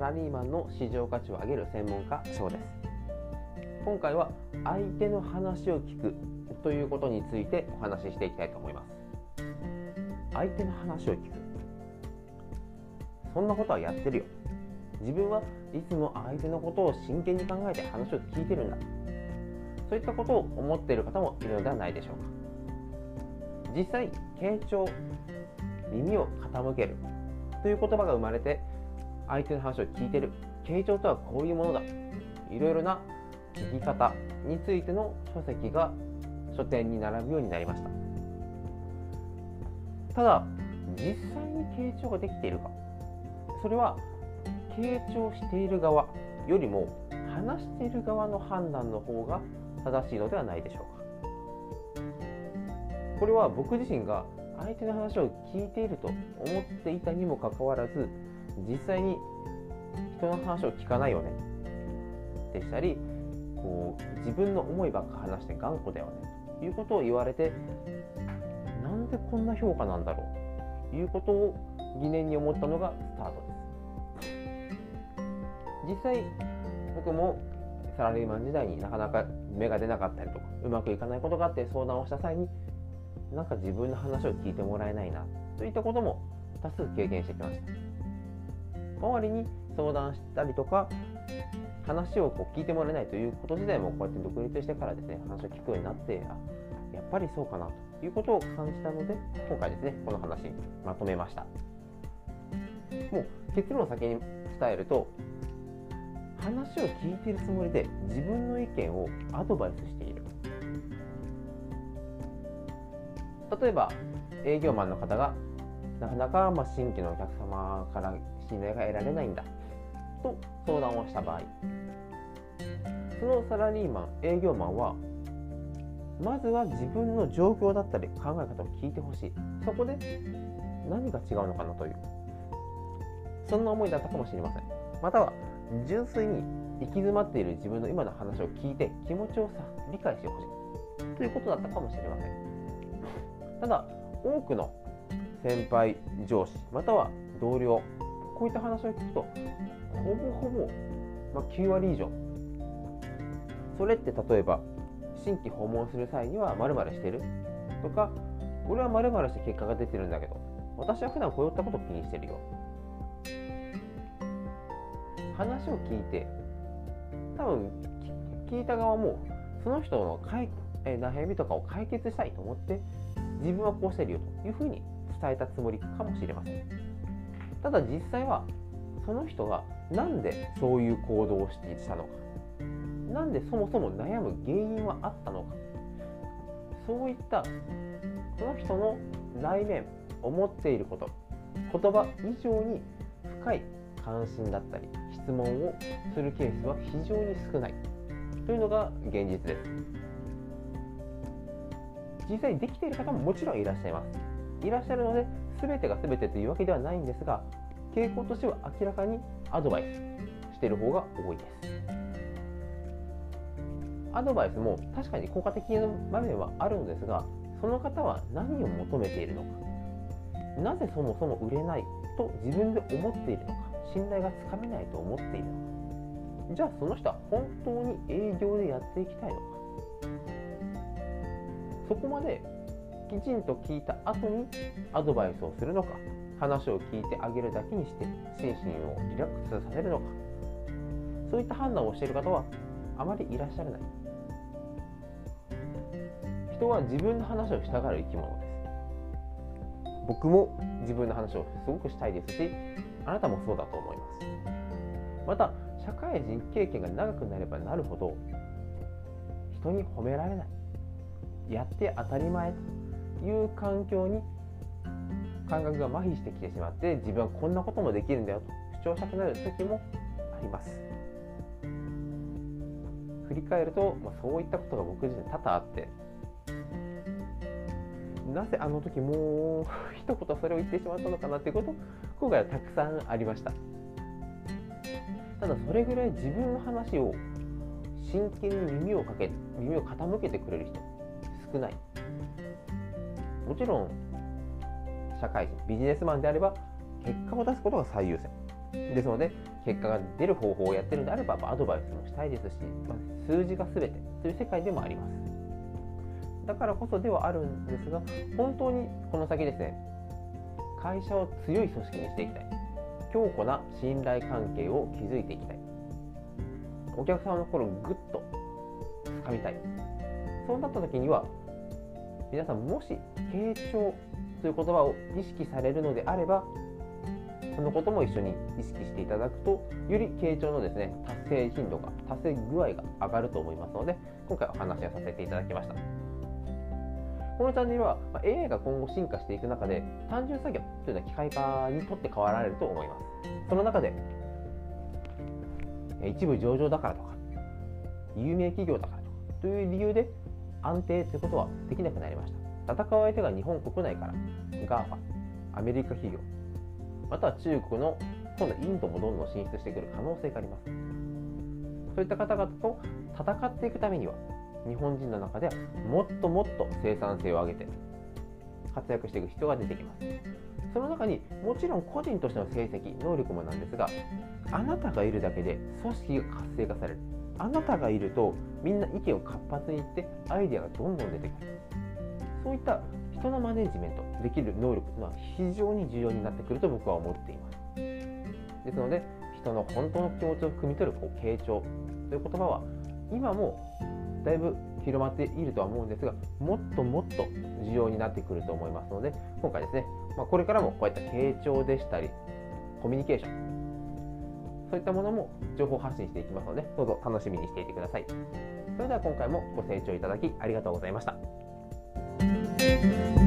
ラリーマンの市場価値を上げる専門家賞です。今回は相手の話を聞くということについてお話ししていきたいと思います。相手の話を聞く。そんなことはやってるよ。自分はいつも相手のことを真剣に考えて話を聞いてるんだ。そういったことを思っている方もいるのではないでしょうか。実際傾聴耳を傾けるという言葉が生まれて相手の話を聞いてる。傾聴とはこういうものだ。いろいろな聞き方についての書籍が書店に並ぶようになりました。ただ実際に傾聴ができているか。それは傾聴している側よりも話している側の判断の方が正しいのではないでしょうか。これは僕自身が相手の話を聞いていると思っていたにもかかわらず実際に人の話を聞かないよね。でしたりこう自分の思いばっか話して頑固だよね。ということを言われてなんでこんな評価なんだろう。ということを疑念に思ったのがスタートです。実際僕もサラリーマン時代になかなか芽が出なかったりとかうまくいかないことがあって相談をした際になんか自分の話を聞いてもらえないなといったことも多数経験してきました。周りに相談したりとか話をこう聞いてもらえないということ自体もこうやって独立してからですね話を聞くようになってやっぱりそうかなということを感じたので今回ですねこの話まとめました。もう結論を先に伝えると話を聞いているつもりで自分の意見をアドバイスしている。例えば営業マンの方がなかなかま新規のお客様から信頼が得られないんだ。と相談をした場合。そのサラリーマン営業マンはまずは自分の状況だったり考え方を聞いてほしい。そこで何が違うのかなという。そんな思いだったかもしれません。または純粋に行き詰まっている自分の今の話を聞いて気持ちをさ理解してほしい。ということだったかもしれません。ただ多くの先輩上司または同僚こういった話を聞くとほぼほぼ、まあ、9割以上。それって例えば新規訪問する際には〇〇してる？とか俺は〇〇して結果が出てるんだけど私は普段こういったことを気にしてるよ。話を聞いて多分聞いた側もその人の悩みとかを解決したいと思って自分はこうしてるよというふうに伝えたつもりかもしれません。ただ実際はその人が何でそういう行動をしてしたのか。なんでそもそも悩む原因はあったのか。そういったその人の内面思っていること。言葉以上に深い関心だったり質問をするケースは非常に少ない。というのが現実です。実際できている方ももちろんいらっしゃいます。いらっしゃるので全てが全てというわけではないんですが傾向としては明らかにアドバイスしている方が多いです。アドバイスも確かに効果的な場面はあるのですがその方は何を求めているのか。なぜそもそも売れないと自分で思っているのか。信頼がつかめないと思っているのか。じゃあその人は本当に営業でやっていきたいのか。そこまできちんと聞いた後にアドバイスをするのか話を聞いてあげるだけにして心身をリラックスさせるのか。そういった判断をしている方はあまりいらっしゃらない。人は自分の話をしたがる生き物です。僕も自分の話をすごくしたいですしあなたもそうだと思います。また社会人経験が長くなればなるほど人に褒められない。やって当たり前。いう環境に感覚が麻痺してきてしまって自分はこんなこともできるんだよと主張したくなる時もあります。振り返ると、まあ、そういったことが僕自身多々あってなぜあの時もう一言それを言ってしまったのかなっていうこと今回はたくさんありました。ただそれぐらい自分の話を真剣に耳をかけ耳を傾けてくれる人少ない。もちろん社会人ビジネスマンであれば結果を出すことが最優先。ですので結果が出る方法をやってるのであればアドバイスもしたいですし、ま、数字が全てという世界でもあります。だからこそではあるんですが本当にこの先ですね会社を強い組織にしていきたい。強固な信頼関係を築いていきたい。お客様の心をぐっと掴みたい。そうなった時には皆さんもし傾聴という言葉を意識されるのであればそのことも一緒に意識していただくとより傾聴のですね達成頻度が達成具合が上がると思いますので今回お話をさせていただきました。このチャンネルは AI が今後進化していく中で単純作業というのは機械化にとって変わられると思います。その中で一部上場だからとか有名企業だからとかという理由で安定ということはできなくなりました。戦う相手が日本国内から GAFA アメリカ企業または中国の今度インドもどんどん進出してくる可能性があります。そういった方々と戦っていくためには日本人の中ではもっともっと生産性を上げて活躍していく必要が出てきます。その中にもちろん個人としての成績能力もなんですがあなたがいるだけで組織が活性化される。あなたがいるとみんな意見を活発に言ってアイデアがどんどん出てくる。そういった人のマネジメントできる能力というのは非常に重要になってくると僕は思っています。ですので人の本当の気持ちを汲み取るこう傾聴という言葉は今もだいぶ広まっているとは思うんですがもっともっと重要になってくると思いますので今回ですね、まあ、これからもこういった傾聴でしたりコミュニケーションそういったものも情報発信していきますのでどうぞ楽しみにしていてください。それでは今回もご清聴いただきありがとうございました。